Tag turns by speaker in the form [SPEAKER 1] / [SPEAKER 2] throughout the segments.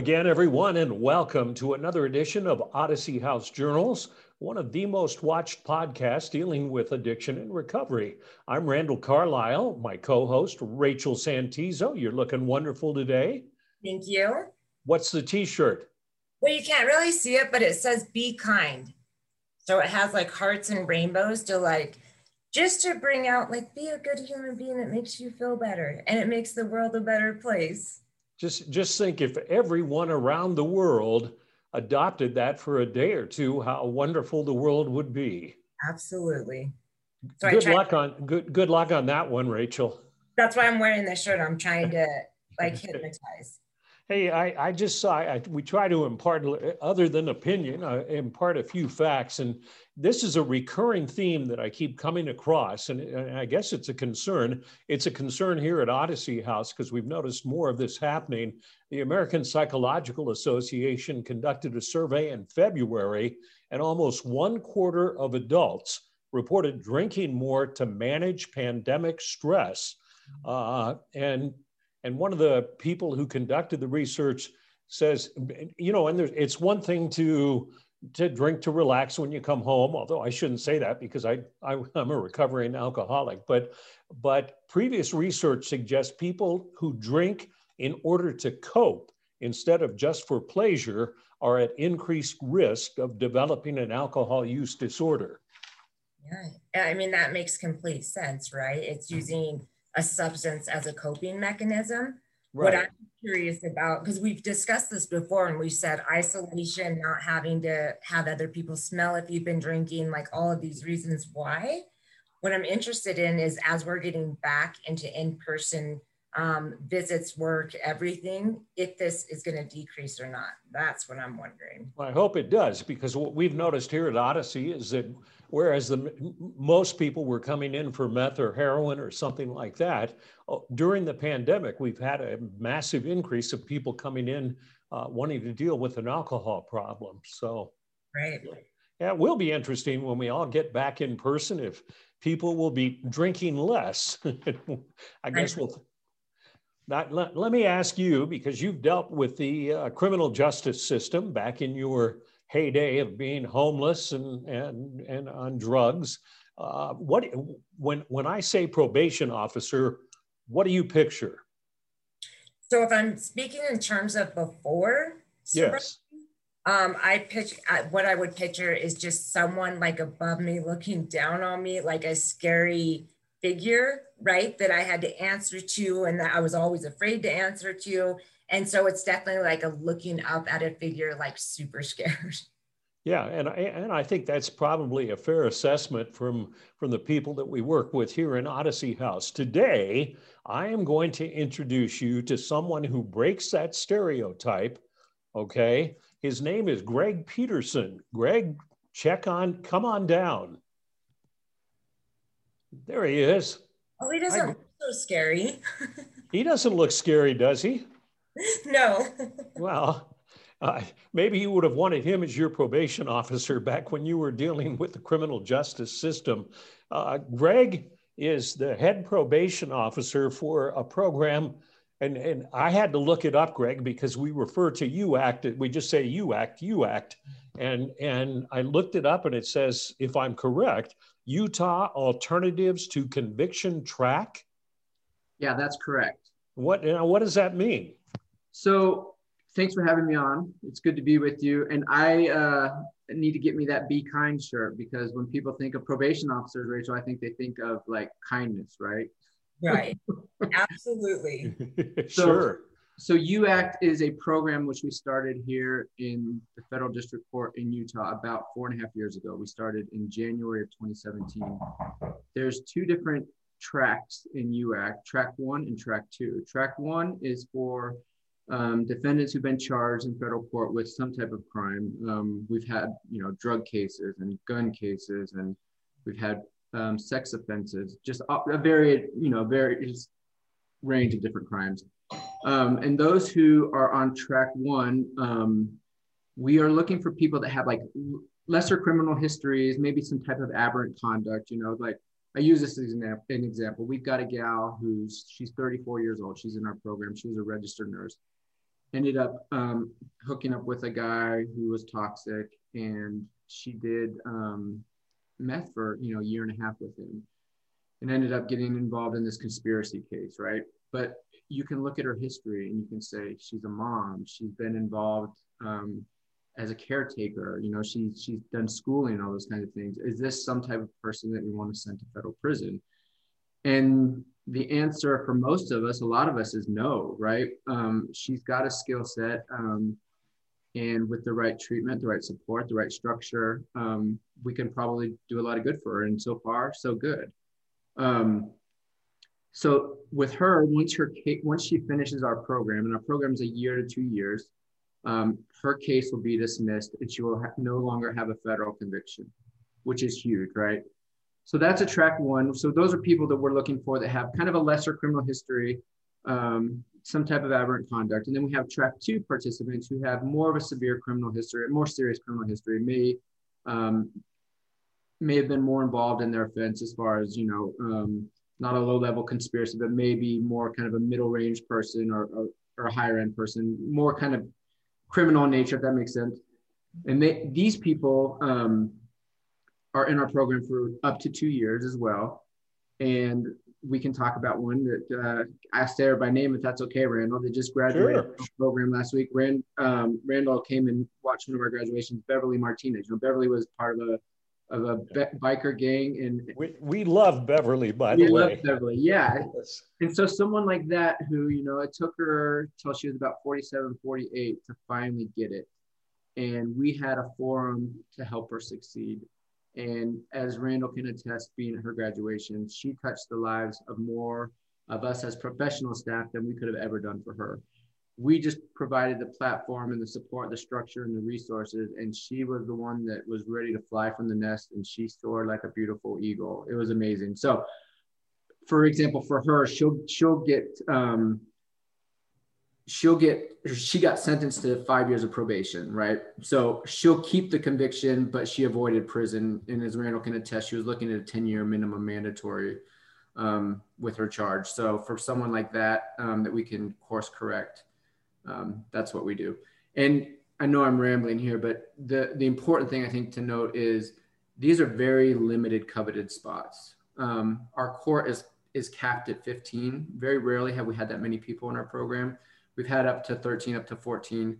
[SPEAKER 1] again, everyone, and welcome to another edition of Odyssey House Journals, one of the most watched podcasts dealing with addiction and recovery. I'm Randall Carlisle, my co host, Rachel Santizo. You're looking wonderful today.
[SPEAKER 2] Thank you.
[SPEAKER 1] What's the t shirt?
[SPEAKER 2] Well, you can't really see it, but it says be kind. So it has like hearts and rainbows to like, just to bring out like be a good human being it makes you feel better and it makes the world a better place
[SPEAKER 1] just just think if everyone around the world adopted that for a day or two, how wonderful the world would be.
[SPEAKER 2] Absolutely.
[SPEAKER 1] So good luck on good good luck on that one, Rachel.
[SPEAKER 2] That's why I'm wearing this shirt. I'm trying to like hypnotize.
[SPEAKER 1] Hey, I, I just saw, I, we try to impart, other than opinion, uh, impart a few facts. And this is a recurring theme that I keep coming across. And, and I guess it's a concern. It's a concern here at Odyssey House because we've noticed more of this happening. The American Psychological Association conducted a survey in February, and almost one quarter of adults reported drinking more to manage pandemic stress. Uh, and and one of the people who conducted the research says, you know, and there's, it's one thing to to drink to relax when you come home. Although I shouldn't say that because I, I am a recovering alcoholic. But but previous research suggests people who drink in order to cope instead of just for pleasure are at increased risk of developing an alcohol use disorder.
[SPEAKER 2] Yeah, I mean that makes complete sense, right? It's mm-hmm. using a substance as a coping mechanism. Right. What I'm curious about, because we've discussed this before and we've said isolation, not having to have other people smell if you've been drinking, like all of these reasons why. What I'm interested in is as we're getting back into in person um, visits, work, everything, if this is going to decrease or not. That's what I'm wondering.
[SPEAKER 1] Well, I hope it does, because what we've noticed here at Odyssey is that whereas the most people were coming in for meth or heroin or something like that, oh, during the pandemic, we've had a massive increase of people coming in uh, wanting to deal with an alcohol problem. So,
[SPEAKER 2] right.
[SPEAKER 1] Yeah, it will be interesting when we all get back in person if people will be drinking less. I guess we'll let, let, me ask you, because you've dealt with the uh, criminal justice system back in your heyday of being homeless and, and, and on drugs. Uh, what when when I say probation officer, what do you picture?
[SPEAKER 2] So if I'm speaking in terms of before,
[SPEAKER 1] yes,
[SPEAKER 2] um, I pitch what I would picture is just someone like above me looking down on me, like a scary figure, right? That I had to answer to and that I was always afraid to answer to. And so it's definitely like a looking up at a figure like super scared.
[SPEAKER 1] Yeah, and I, and I think that's probably a fair assessment from, from the people that we work with here in Odyssey House. Today, I am going to introduce you to someone who breaks that stereotype. Okay, his name is Greg Peterson. Greg, check on, come on down. There he is.
[SPEAKER 2] Oh, he doesn't I, look so scary.
[SPEAKER 1] he doesn't look scary, does he?
[SPEAKER 2] No.
[SPEAKER 1] well, uh, maybe you would have wanted him as your probation officer back when you were dealing with the criminal justice system. Uh, Greg is the head probation officer for a program. And, and I had to look it up, Greg, because we refer to you act. We just say UACT, UACT. And, and I looked it up and it says, if I'm correct, Utah Alternatives to Conviction Track?
[SPEAKER 3] Yeah, that's correct.
[SPEAKER 1] What, you know, what does that mean?
[SPEAKER 3] So thanks for having me on. It's good to be with you. And I uh, need to get me that Be Kind shirt because when people think of probation officers, Rachel, I think they think of like kindness, right?
[SPEAKER 2] Right. Absolutely.
[SPEAKER 1] so, sure.
[SPEAKER 3] So UACT is a program which we started here in the federal district court in Utah about four and a half years ago. We started in January of 2017. There's two different tracks in UACT, track one and track two. Track one is for um, defendants who've been charged in federal court with some type of crime. Um, we've had, you know, drug cases and gun cases, and we've had um, sex offenses, just a, very, you know, very range of different crimes. Um, and those who are on track one, um, we are looking for people that have like lesser criminal histories, maybe some type of aberrant conduct. You know, like I use this as an, an example. We've got a gal who's she's 34 years old. She's in our program. She was a registered nurse. Ended up um, hooking up with a guy who was toxic, and she did um, meth for you know a year and a half with him, and ended up getting involved in this conspiracy case, right? But you can look at her history and you can say she's a mom. She's been involved um, as a caretaker. You know, she she's done schooling, all those kinds of things. Is this some type of person that we want to send to federal prison? And the answer for most of us, a lot of us, is no. Right? Um, she's got a skill set, um, and with the right treatment, the right support, the right structure, um, we can probably do a lot of good for her. And so far, so good. Um, so with her, once her once she finishes our program, and our program is a year to two years, um, her case will be dismissed, and she will ha- no longer have a federal conviction, which is huge, right? So that's a track one. So those are people that we're looking for that have kind of a lesser criminal history, um, some type of aberrant conduct, and then we have track two participants who have more of a severe criminal history, more serious criminal history, may um, may have been more involved in their offense as far as you know um, not a low level conspiracy, but maybe more kind of a middle range person or, or, or a higher end person, more kind of criminal nature, if that makes sense. And they, these people um, are in our program for up to two years as well. And we can talk about one that uh, I Sarah by name, if that's okay, Randall. They just graduated sure. from the program last week. Rand, um, Randall came and watched one of our graduations, Beverly Martinez. You know, Beverly was part of a of a be- biker gang and
[SPEAKER 1] we, we love beverly by the way We love
[SPEAKER 3] beverly yeah yes. and so someone like that who you know it took her till she was about 47 48 to finally get it and we had a forum to help her succeed and as randall can attest being at her graduation she touched the lives of more of us as professional staff than we could have ever done for her we just provided the platform and the support, the structure and the resources. And she was the one that was ready to fly from the nest and she soared like a beautiful eagle. It was amazing. So for example, for her, she'll, she'll get, um, she'll get, she got sentenced to five years of probation, right? So she'll keep the conviction, but she avoided prison. And as Randall can attest, she was looking at a 10 year minimum mandatory um, with her charge. So for someone like that, um, that we can course correct, um, that's what we do. And I know I'm rambling here, but the, the important thing I think to note is these are very limited coveted spots. Um, our court is, is capped at 15. Very rarely have we had that many people in our program. We've had up to 13, up to 14.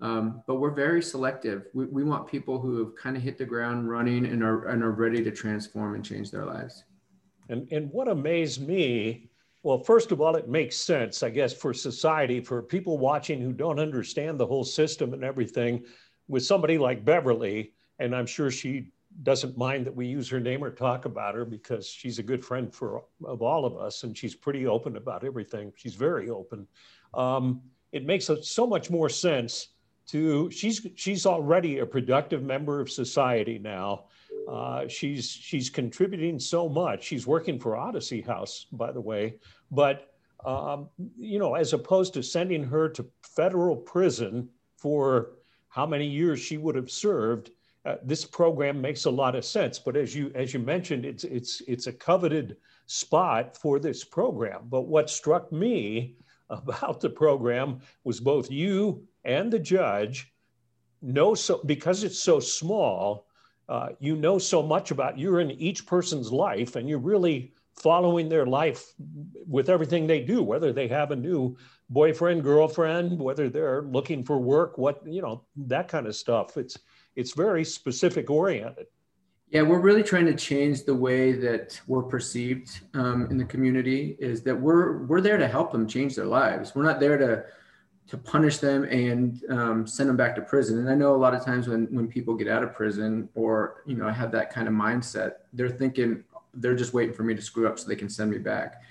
[SPEAKER 3] Um, but we're very selective. We, we want people who have kind of hit the ground running and are, and are ready to transform and change their lives.
[SPEAKER 1] And, and what amazed me well, first of all, it makes sense, I guess, for society, for people watching who don't understand the whole system and everything, with somebody like Beverly, and I'm sure she doesn't mind that we use her name or talk about her because she's a good friend for of all of us, and she's pretty open about everything. She's very open. Um, it makes so much more sense to she's she's already a productive member of society now uh, she's she's contributing so much. She's working for Odyssey House, by the way. But um, you know, as opposed to sending her to federal prison for how many years she would have served, uh, this program makes a lot of sense. But as you as you mentioned, it's it's it's a coveted spot for this program. But what struck me about the program was both you and the judge know so because it's so small uh, you know so much about you're in each person's life and you're really following their life with everything they do whether they have a new boyfriend girlfriend whether they're looking for work what you know that kind of stuff. It's it's very specific oriented
[SPEAKER 3] yeah we're really trying to change the way that we're perceived um, in the community is that we're we're there to help them change their lives we're not there to to punish them and um, send them back to prison. And I know a lot of times when when people get out of prison or you know have that kind of mindset, they're thinking they're just waiting for me to screw up so they can send me back.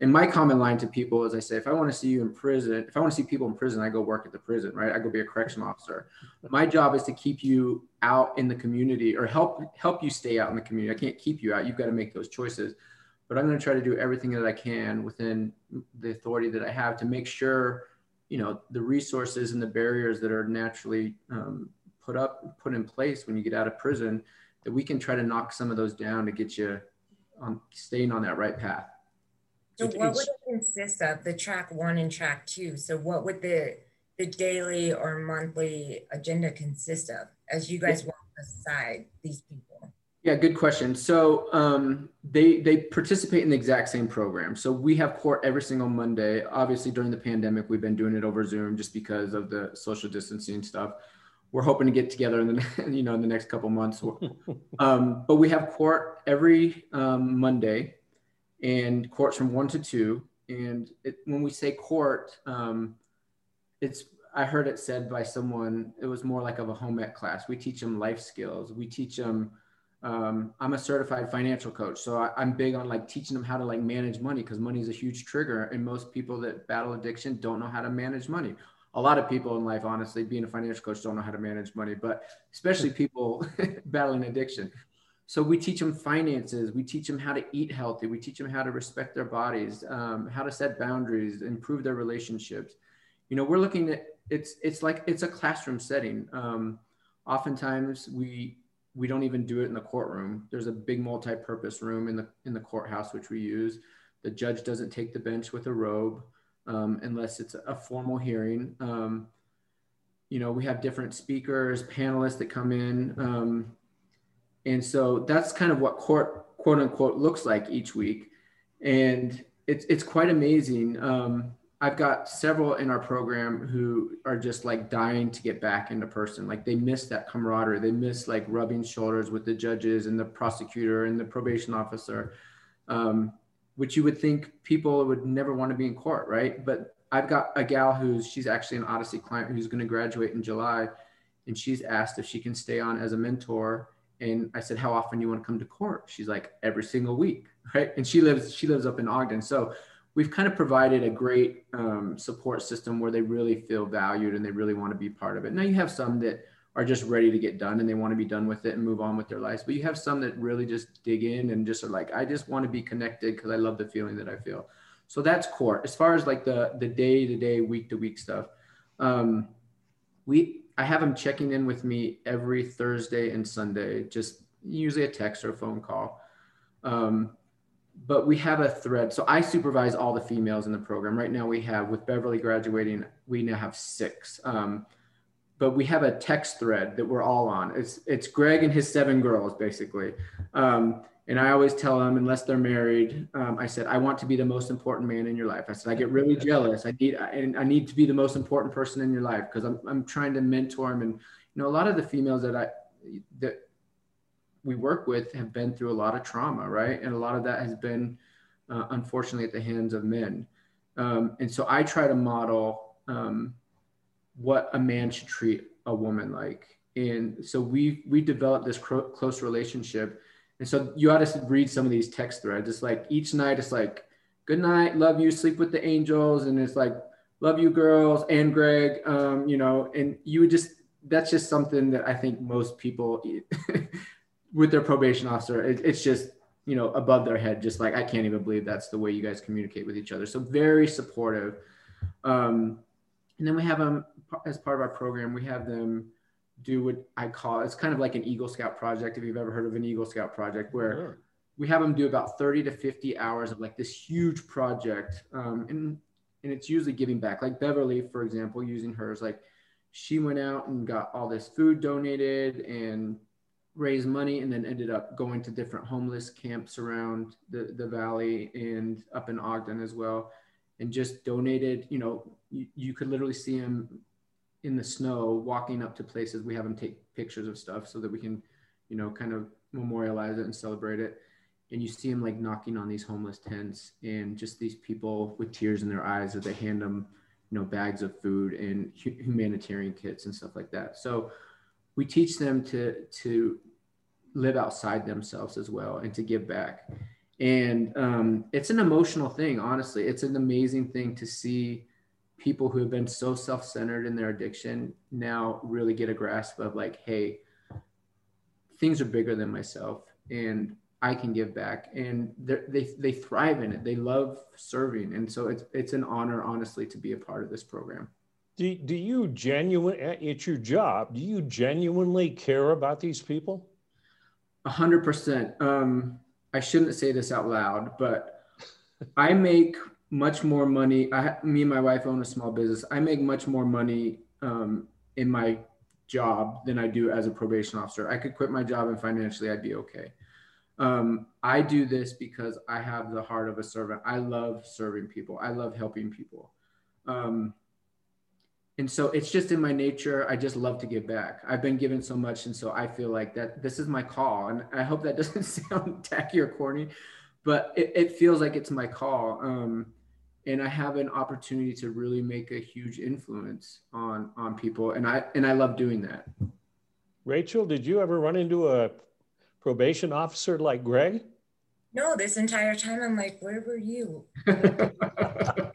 [SPEAKER 3] And my common line to people is I say, if I want to see you in prison, if I want to see people in prison, I go work at the prison, right? I go be a correction officer. My job is to keep you out in the community or help help you stay out in the community. I can't keep you out. You've got to make those choices. But I'm going to try to do everything that I can within the authority that I have to make sure you know the resources and the barriers that are naturally um, put up put in place when you get out of prison that we can try to knock some of those down to get you on staying on that right path
[SPEAKER 2] so what would it consist of the track one and track two so what would the the daily or monthly agenda consist of as you guys walk aside these people?
[SPEAKER 3] Yeah, good question. So um, they they participate in the exact same program. So we have court every single Monday. Obviously, during the pandemic, we've been doing it over Zoom just because of the social distancing stuff. We're hoping to get together in the you know in the next couple months. um, but we have court every um, Monday, and courts from one to two. And it, when we say court, um, it's I heard it said by someone. It was more like of a home ec class. We teach them life skills. We teach them um, I'm a certified financial coach, so I, am big on like teaching them how to like manage money because money is a huge trigger, and most people that battle addiction don't know how to manage money. A lot of people in life, honestly, being a financial coach, don't know how to manage money, but especially people battling addiction. So we teach them finances. We teach them how to eat healthy. We teach them how to respect their bodies, um, how to set boundaries, improve their relationships. You know, we're looking at it's it's like it's a classroom setting. Um, oftentimes we we don't even do it in the courtroom. There's a big multi-purpose room in the in the courthouse which we use. The judge doesn't take the bench with a robe um, unless it's a formal hearing. Um, you know, we have different speakers, panelists that come in, um, and so that's kind of what court quote unquote looks like each week, and it's it's quite amazing. Um, I've got several in our program who are just like dying to get back into person. Like they miss that camaraderie. They miss like rubbing shoulders with the judges and the prosecutor and the probation officer, um, which you would think people would never want to be in court, right? But I've got a gal who's she's actually an Odyssey client who's going to graduate in July, and she's asked if she can stay on as a mentor. And I said, "How often do you want to come to court?" She's like, "Every single week." Right? And she lives she lives up in Ogden, so we've kind of provided a great um, support system where they really feel valued and they really want to be part of it. Now you have some that are just ready to get done and they want to be done with it and move on with their lives. But you have some that really just dig in and just are like, I just want to be connected because I love the feeling that I feel. So that's core. As far as like the the day to day, week to week stuff, um, we I have them checking in with me every Thursday and Sunday, just usually a text or a phone call. Um, but we have a thread. So I supervise all the females in the program. Right now we have, with Beverly graduating, we now have six. Um, but we have a text thread that we're all on. It's it's Greg and his seven girls basically. Um, and I always tell them, unless they're married, um, I said I want to be the most important man in your life. I said I get really jealous. I need and I need to be the most important person in your life because I'm I'm trying to mentor them. And you know, a lot of the females that I that we work with have been through a lot of trauma, right? And a lot of that has been, uh, unfortunately, at the hands of men. Um, and so I try to model um, what a man should treat a woman like. And so we we developed this cro- close relationship. And so you ought to read some of these text threads. It's like each night, it's like, "Good night, love you, sleep with the angels," and it's like, "Love you, girls," and Greg, um, you know. And you would just that's just something that I think most people with their probation officer, it, it's just you know above their head, just like I can't even believe that's the way you guys communicate with each other. So very supportive. Um, and then we have them as part of our program. We have them do what I call it's kind of like an Eagle Scout project. If you've ever heard of an Eagle Scout project, where sure. we have them do about 30 to 50 hours of like this huge project, um, and and it's usually giving back. Like Beverly, for example, using hers, like she went out and got all this food donated and raised money and then ended up going to different homeless camps around the, the valley and up in Ogden as well. And just donated, you know, you, you could literally see him in the snow walking up to places. We have them take pictures of stuff so that we can, you know, kind of memorialize it and celebrate it. And you see them like knocking on these homeless tents and just these people with tears in their eyes as they hand them, you know, bags of food and humanitarian kits and stuff like that. So we teach them to to live outside themselves as well and to give back. And um, it's an emotional thing, honestly. It's an amazing thing to see people who have been so self centered in their addiction now really get a grasp of, like, hey, things are bigger than myself and I can give back. And they, they thrive in it. They love serving. And so it's, it's an honor, honestly, to be a part of this program.
[SPEAKER 1] Do, do you genuine, it's your job, do you genuinely care about these people?
[SPEAKER 3] A hundred percent. Um, I shouldn't say this out loud, but I make much more money. I, me and my wife own a small business. I make much more money um, in my job than I do as a probation officer. I could quit my job and financially I'd be okay. Um, I do this because I have the heart of a servant. I love serving people. I love helping people. Um, and so it's just in my nature. I just love to give back. I've been given so much. And so I feel like that this is my call. And I hope that doesn't sound tacky or corny, but it, it feels like it's my call. Um, and I have an opportunity to really make a huge influence on on people, and I and I love doing that.
[SPEAKER 1] Rachel, did you ever run into a probation officer like Greg?
[SPEAKER 2] No, this entire time I'm like, where were you? you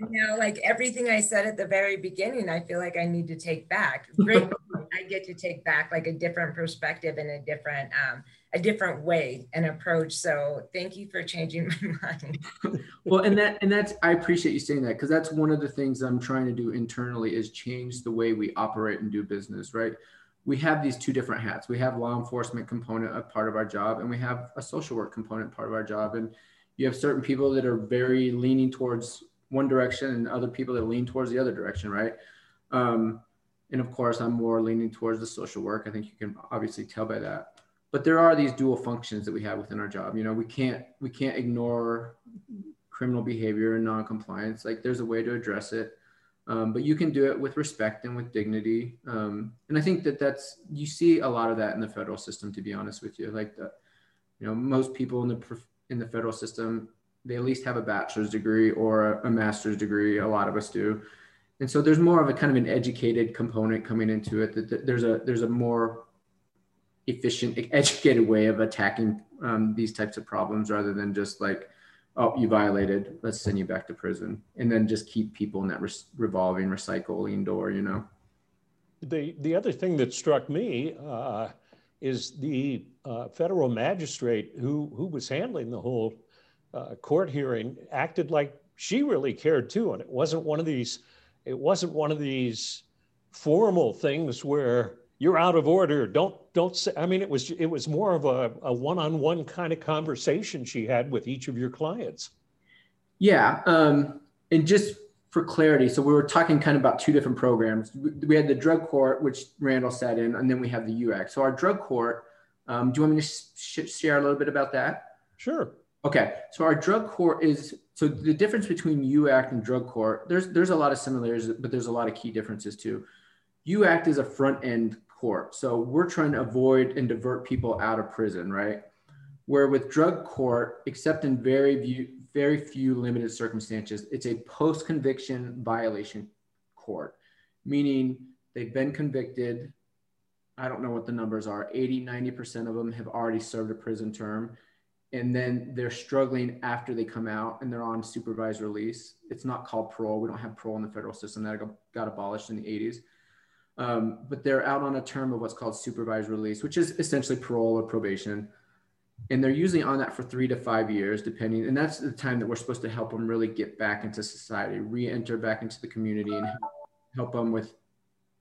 [SPEAKER 2] know, like everything I said at the very beginning, I feel like I need to take back. Great, I get to take back like a different perspective and a different um, a different way and approach. So thank you for changing my mind.
[SPEAKER 3] well, and that and that's I appreciate you saying that because that's one of the things I'm trying to do internally is change the way we operate and do business, right? We have these two different hats. We have law enforcement component a part of our job, and we have a social work component part of our job. And you have certain people that are very leaning towards one direction, and other people that lean towards the other direction, right? Um, and of course, I'm more leaning towards the social work. I think you can obviously tell by that. But there are these dual functions that we have within our job. You know we can't we can't ignore criminal behavior and non-compliance. Like there's a way to address it. Um, but you can do it with respect and with dignity. Um, and i think that that's you see a lot of that in the federal system to be honest with you. Like the you know most people in the in the federal system they at least have a bachelor's degree or a master's degree. A lot of us do and so there's more of a kind of an educated component coming into it that there's a there's a more efficient, educated way of attacking um, these types of problems rather than just like, oh, you violated, let's send you back to prison, and then just keep people in that re- revolving recycling door, you know.
[SPEAKER 1] The the other thing that struck me uh, is the uh, federal magistrate who who was handling the whole uh, court hearing acted like she really cared too, and it wasn't one of these. It wasn't one of these formal things where you're out of order. Don't don't say. I mean, it was it was more of a, a one-on-one kind of conversation she had with each of your clients.
[SPEAKER 3] Yeah, um, and just for clarity, so we were talking kind of about two different programs. We had the drug court, which Randall sat in, and then we have the UACT. So our drug court. Um, do you want me to sh- share a little bit about that?
[SPEAKER 1] Sure.
[SPEAKER 3] Okay, so our drug court is so the difference between UACT and drug court. There's there's a lot of similarities, but there's a lot of key differences too. UACT is a front end court. So we're trying to avoid and divert people out of prison, right? Where with drug court, except in very few, very few limited circumstances, it's a post conviction violation court, meaning they've been convicted. I don't know what the numbers are 80, 90% of them have already served a prison term. And then they're struggling after they come out and they're on supervised release. It's not called parole. We don't have parole in the federal system that got abolished in the 80s um, but they're out on a term of what's called supervised release, which is essentially parole or probation. And they're usually on that for three to five years, depending. And that's the time that we're supposed to help them really get back into society, re enter back into the community, and help them with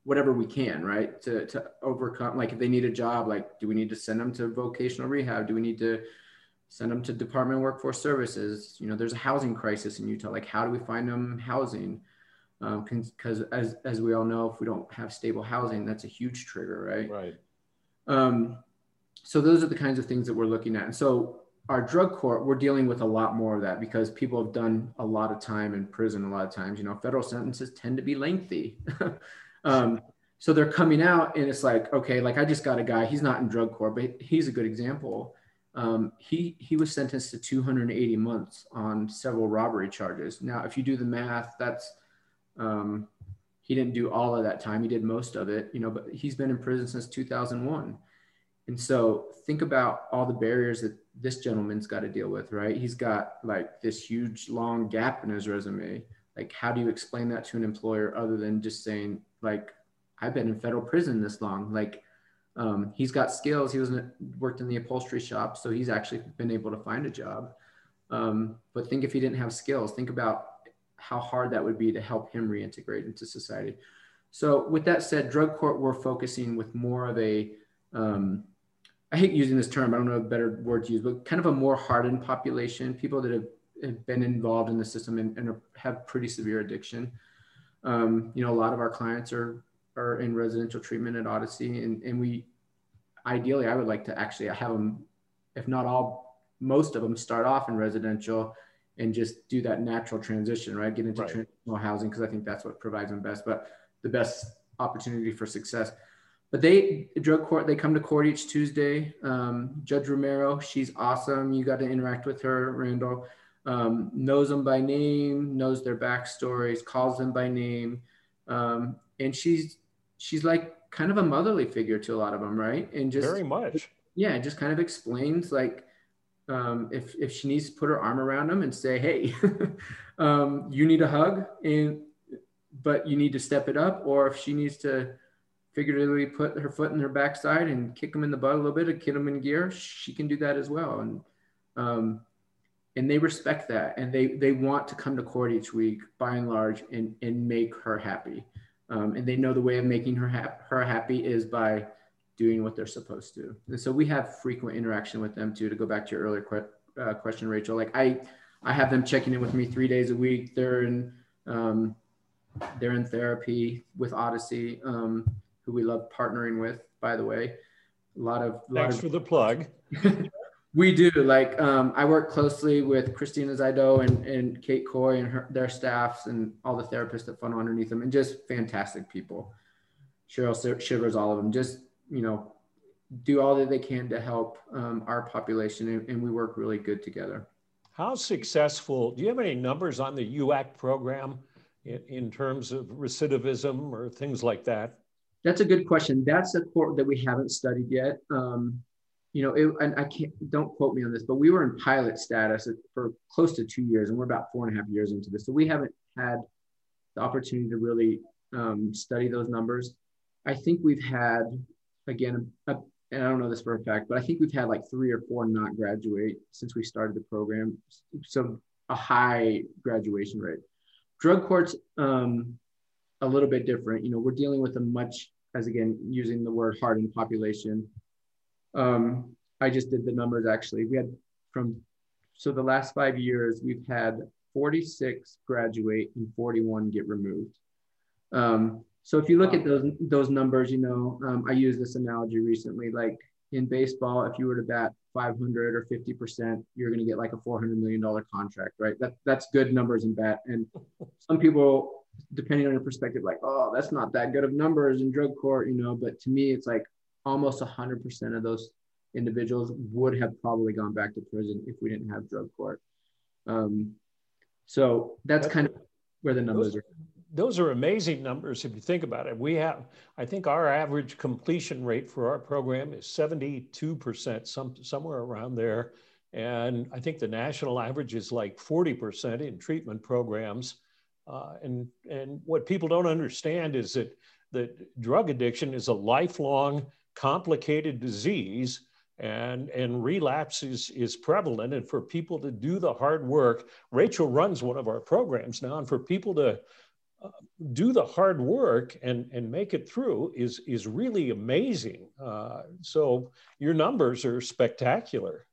[SPEAKER 3] whatever we can, right? To, to overcome, like if they need a job, like do we need to send them to vocational rehab? Do we need to send them to Department of Workforce Services? You know, there's a housing crisis in Utah. Like, how do we find them housing? because um, as as we all know, if we don't have stable housing, that's a huge trigger, right?
[SPEAKER 1] Right.
[SPEAKER 3] Um, so those are the kinds of things that we're looking at. And so our drug court, we're dealing with a lot more of that because people have done a lot of time in prison. A lot of times, you know, federal sentences tend to be lengthy. um, so they're coming out, and it's like, okay, like I just got a guy. He's not in drug court, but he's a good example. Um, he he was sentenced to 280 months on several robbery charges. Now, if you do the math, that's um, he didn't do all of that time. He did most of it, you know, but he's been in prison since 2001. And so think about all the barriers that this gentleman's got to deal with, right? He's got like this huge long gap in his resume. Like, how do you explain that to an employer other than just saying, like, I've been in federal prison this long? Like, um, he's got skills. He was in, worked in the upholstery shop, so he's actually been able to find a job. Um, but think if he didn't have skills. Think about how hard that would be to help him reintegrate into society. So with that said, drug court, we're focusing with more of a, um, I hate using this term, I don't know a better word to use, but kind of a more hardened population, people that have have been involved in the system and, and have pretty severe addiction. Um, you know, a lot of our clients are are in residential treatment at Odyssey, and and we ideally I would like to actually have them, if not all, most of them start off in residential and just do that natural transition, right? Get into right. transitional housing because I think that's what provides them best, but the best opportunity for success. But they drug court. They come to court each Tuesday. Um, Judge Romero, she's awesome. You got to interact with her, Randall. Um, knows them by name, knows their backstories, calls them by name, um, and she's she's like kind of a motherly figure to a lot of them, right? And just
[SPEAKER 1] very much,
[SPEAKER 3] yeah, just kind of explains like um, if if she needs to put her arm around them and say, hey, um, you need a hug, and but you need to step it up, or if she needs to figuratively put her foot in her backside and kick them in the butt a little bit and get them in gear, she can do that as well. And um, and they respect that, and they they want to come to court each week by and large and and make her happy. Um, and they know the way of making her ha- her happy is by doing what they're supposed to. And so we have frequent interaction with them too. To go back to your earlier que- uh, question, Rachel, like I I have them checking in with me three days a week. They're in um, they're in therapy with Odyssey. Um, who we love partnering with, by the way. A lot of
[SPEAKER 1] lot thanks for the plug.
[SPEAKER 3] we do like um, I work closely with Christina Zaido and, and Kate Coy and her, their staffs and all the therapists that funnel underneath them, and just fantastic people. Cheryl Shivers, all of them, just you know, do all that they can to help um, our population, and, and we work really good together.
[SPEAKER 1] How successful? Do you have any numbers on the UACT program in, in terms of recidivism or things like that?
[SPEAKER 3] That's a good question. That's a court that we haven't studied yet. Um, you know, it, and I can't, don't quote me on this, but we were in pilot status for close to two years and we're about four and a half years into this. So we haven't had the opportunity to really um, study those numbers. I think we've had, again, a, and I don't know this for a fact, but I think we've had like three or four not graduate since we started the program. So a high graduation rate. Drug courts, um, a little bit different. You know, we're dealing with a much, as again, using the word hardened population. Um, I just did the numbers actually. We had from, so the last five years, we've had 46 graduate and 41 get removed. Um, so if you look at those those numbers, you know, um, I used this analogy recently. Like in baseball, if you were to bat 500 or 50 percent, you're going to get like a 400 million dollar contract, right? That that's good numbers in bat. And some people depending on your perspective, like, oh, that's not that good of numbers in drug court, you know. But to me, it's like almost 100% of those individuals would have probably gone back to prison if we didn't have drug court. Um, so that's, kind of where the numbers
[SPEAKER 1] those,
[SPEAKER 3] are.
[SPEAKER 1] Those are amazing numbers if you think about it. We have, I think our average completion rate for our program is 72%, some, somewhere around there. And I think the national average is like 40% in treatment programs. Uh, and, and what people don't understand is that, that drug addiction is a lifelong, complicated disease and, and relapse is, is prevalent. And for people to do the hard work, Rachel runs one of our programs now, and for people to uh, do the hard work and, and make it through is, is really amazing. Uh, so your numbers are spectacular.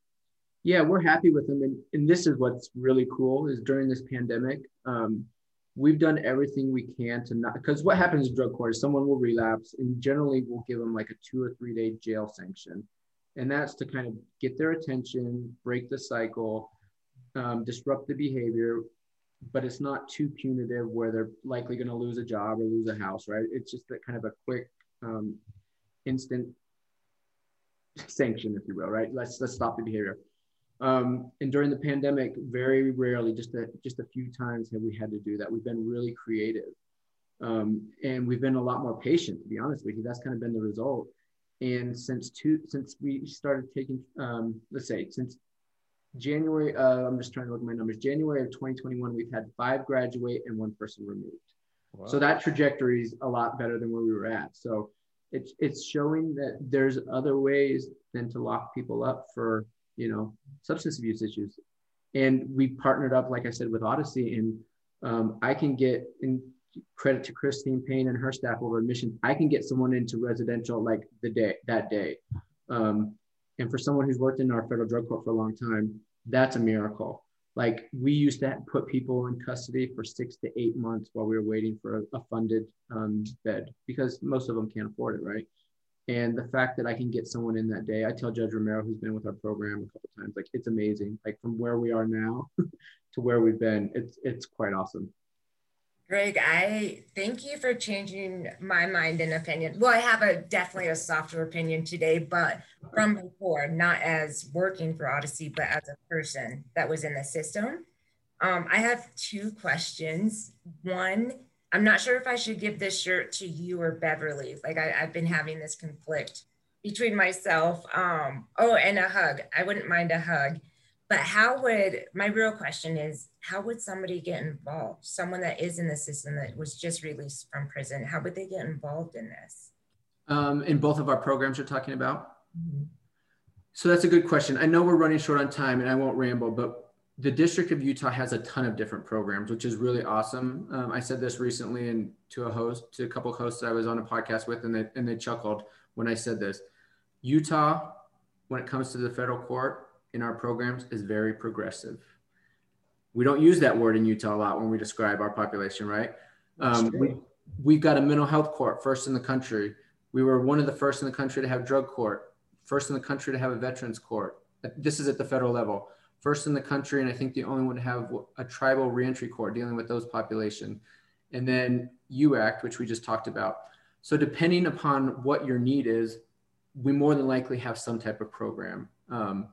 [SPEAKER 3] Yeah, we're happy with them. And, and this is what's really cool is during this pandemic, um, we've done everything we can to not because what happens in drug court is someone will relapse and generally we'll give them like a two or three day jail sanction. And that's to kind of get their attention break the cycle um, disrupt the behavior but it's not too punitive where they're likely going to lose a job or lose a house right? It's just that kind of a quick um, instant sanction if you will right? Let's let's stop the behavior um, and during the pandemic, very rarely, just a, just a few times have we had to do that. We've been really creative. Um, and we've been a lot more patient, to be honest with you. That's kind of been the result. And since two, since we started taking, um, let's say, since January, uh, I'm just trying to look at my numbers. January of 2021, we've had five graduate and one person removed. Wow. So that trajectory is a lot better than where we were at. So it's it's showing that there's other ways than to lock people up for you know, substance abuse issues. And we partnered up, like I said, with Odyssey, and um, I can get in credit to Christine Payne and her staff over admission. I can get someone into residential like the day that day. Um, and for someone who's worked in our federal drug court for a long time, that's a miracle. like we used to put people in custody for six to eight months while we were waiting for a, a funded um, bed because most of them can't afford it, right? And the fact that I can get someone in that day, I tell Judge Romero, who's been with our program a couple times, like it's amazing. Like from where we are now to where we've been, it's it's quite awesome.
[SPEAKER 2] Greg, I thank you for changing my mind and opinion. Well, I have a definitely a softer opinion today, but from before, not as working for Odyssey, but as a person that was in the system. Um, I have two questions. One, I'm not sure if I should give this shirt to you or Beverly. Like I, have been having this conflict between myself. Um, oh, and a hug. I wouldn't mind a hug. But how would my real question is how would somebody get involved? Someone that is in the system that was just released from prison, how would they get involved in this?
[SPEAKER 3] Um, in both of our programs you're talking about? Mm-hmm. So that's a good question. I know we're running short on time and I won't ramble, but the District of Utah has a ton of different programs, which is really awesome. Um, I said this recently and to a host, to a couple of hosts I was on a podcast with, and they, and they chuckled when I said this. Utah, when it comes to the federal court, in our programs is very progressive. We don't use that word in Utah a lot when we describe our population, right? Um, we, we've got a mental health court, first in the country. We were one of the first in the country to have drug court, first in the country to have a veterans court. This is at the federal level. First in the country, and I think the only one to have a tribal reentry court dealing with those population. And then UACT, which we just talked about. So depending upon what your need is, we more than likely have some type of program. Um,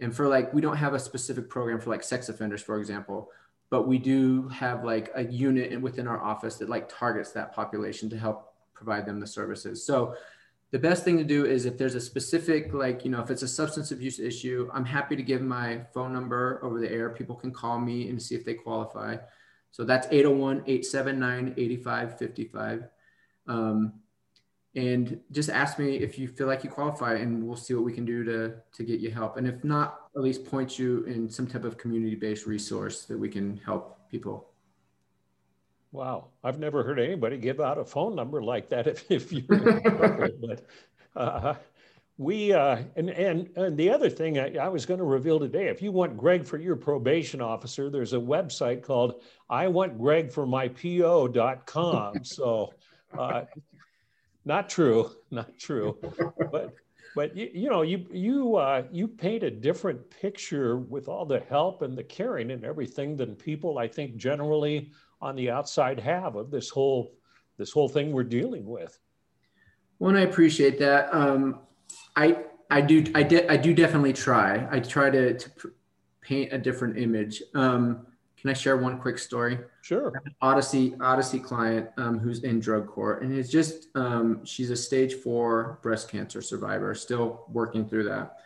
[SPEAKER 3] and for like we don't have a specific program for like sex offenders for example but we do have like a unit within our office that like targets that population to help provide them the services so the best thing to do is if there's a specific like you know if it's a substance abuse issue i'm happy to give my phone number over the air. People can call me and see if they qualify. So that's 801-879-8555 um, and just ask me if you feel like you qualify and we'll see what we can do to to get you help. And if not at least point you in some type of community-based resource that we can help people
[SPEAKER 1] wow i've never heard anybody give out a phone number like that if, if you're but uh, we uh, and, and and the other thing I, I was going to reveal today if you want greg for your probation officer there's a website called i want greg for my po.com so uh, not true, not true. but but you, you know you you uh, you paint a different picture with all the help and the caring and everything than people I think generally on the outside have of this whole this whole thing we're dealing with.
[SPEAKER 3] Well, I appreciate that. Um, I I do I did I do definitely try. I try to, to paint a different image. Um, can I share one quick story?
[SPEAKER 1] Sure.
[SPEAKER 3] Odyssey Odyssey client um, who's in drug court, and it's just um, she's a stage four breast cancer survivor, still working through that.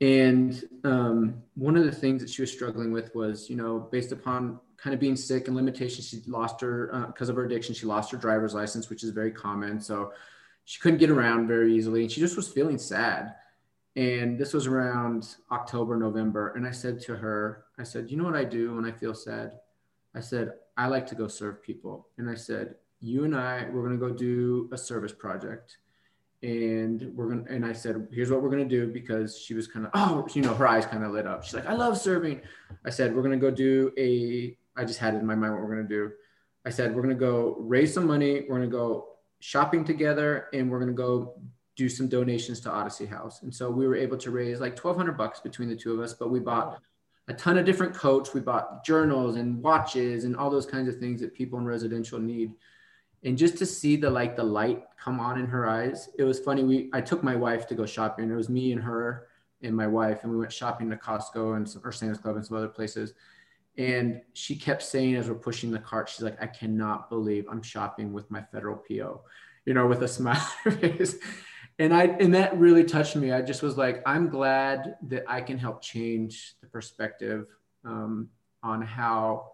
[SPEAKER 3] And um, one of the things that she was struggling with was, you know, based upon kind of being sick and limitations, she lost her because uh, of her addiction. She lost her driver's license, which is very common. So she couldn't get around very easily, and she just was feeling sad. And this was around October, November. And I said to her, I said, You know what I do when I feel sad? I said, I like to go serve people. And I said, You and I, we're going to go do a service project. And we're going to, and I said, Here's what we're going to do because she was kind of, oh, you know, her eyes kind of lit up. She's like, I love serving. I said, We're going to go do a, I just had it in my mind what we're going to do. I said, We're going to go raise some money. We're going to go shopping together and we're going to go do some donations to Odyssey House. And so we were able to raise like 1200 bucks between the two of us, but we bought a ton of different coats. We bought journals and watches and all those kinds of things that people in residential need. And just to see the like the light come on in her eyes, it was funny. We I took my wife to go shopping. It was me and her and my wife, and we went shopping to Costco and or Sam's Club and some other places. And she kept saying as we're pushing the cart, she's like, I cannot believe I'm shopping with my federal PO, you know, with a smile on her face and I and that really touched me. I just was like, I'm glad that I can help change the perspective um, on how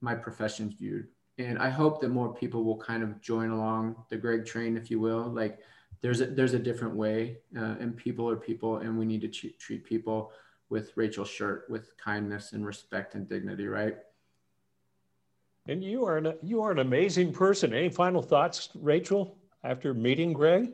[SPEAKER 3] my profession's viewed, and I hope that more people will kind of join along the Greg train, if you will. Like, there's a there's a different way, uh, and people are people, and we need to treat, treat people with Rachel Shirt with kindness and respect and dignity, right?
[SPEAKER 1] And you are an you are an amazing person. Any final thoughts, Rachel, after meeting Greg?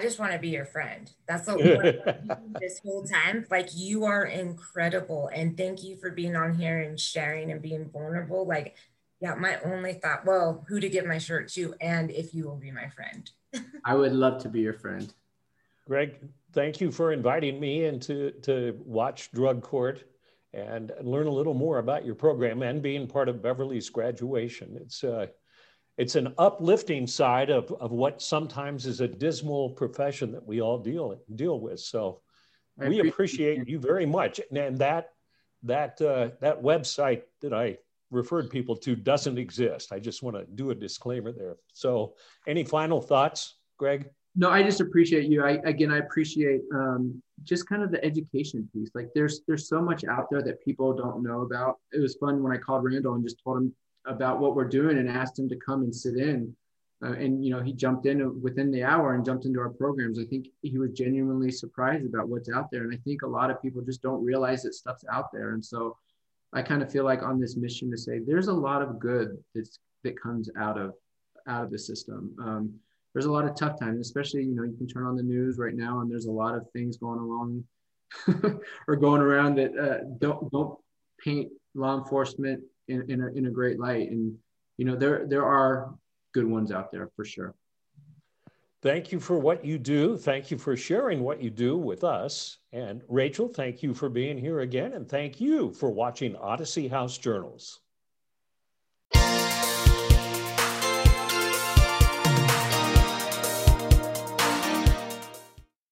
[SPEAKER 2] Just want to be your friend. That's what this whole time. Like you are incredible, and thank you for being on here and sharing and being vulnerable. Like, yeah, my only thought, well, who to give my shirt to, and if you will be my friend.
[SPEAKER 3] I would love to be your friend.
[SPEAKER 1] Greg, thank you for inviting me in to, to watch Drug Court and learn a little more about your program and being part of Beverly's graduation. It's uh, it's an uplifting side of, of what sometimes is a dismal profession that we all deal deal with. So I we appreciate you very much. And that that uh, that website that I referred people to doesn't exist. I just want to do a disclaimer there. So any final thoughts, Greg?
[SPEAKER 3] No, I just appreciate you. I again, I appreciate um, just kind of the education piece. Like, there's there's so much out there that people don't know about. It was fun when I called Randall and just told him about what we're doing and asked him to come and sit in. Uh, and you know, he jumped in within the hour and jumped into our programs. I think he was genuinely surprised about what's out there, and I think a lot of people just don't realize that stuff's out there. And so, I kind of feel like on this mission to say there's a lot of good that's that comes out of out of the system. Um, there's a lot of tough times, especially, you know, you can turn on the news right now and there's a lot of things going along or going around that uh, don't, don't paint law enforcement in, in, a, in a great light. And, you know, there, there are good ones out there for sure.
[SPEAKER 1] Thank you for what you do. Thank you for sharing what you do with us. And Rachel, thank you for being here again. And thank you for watching Odyssey House Journals.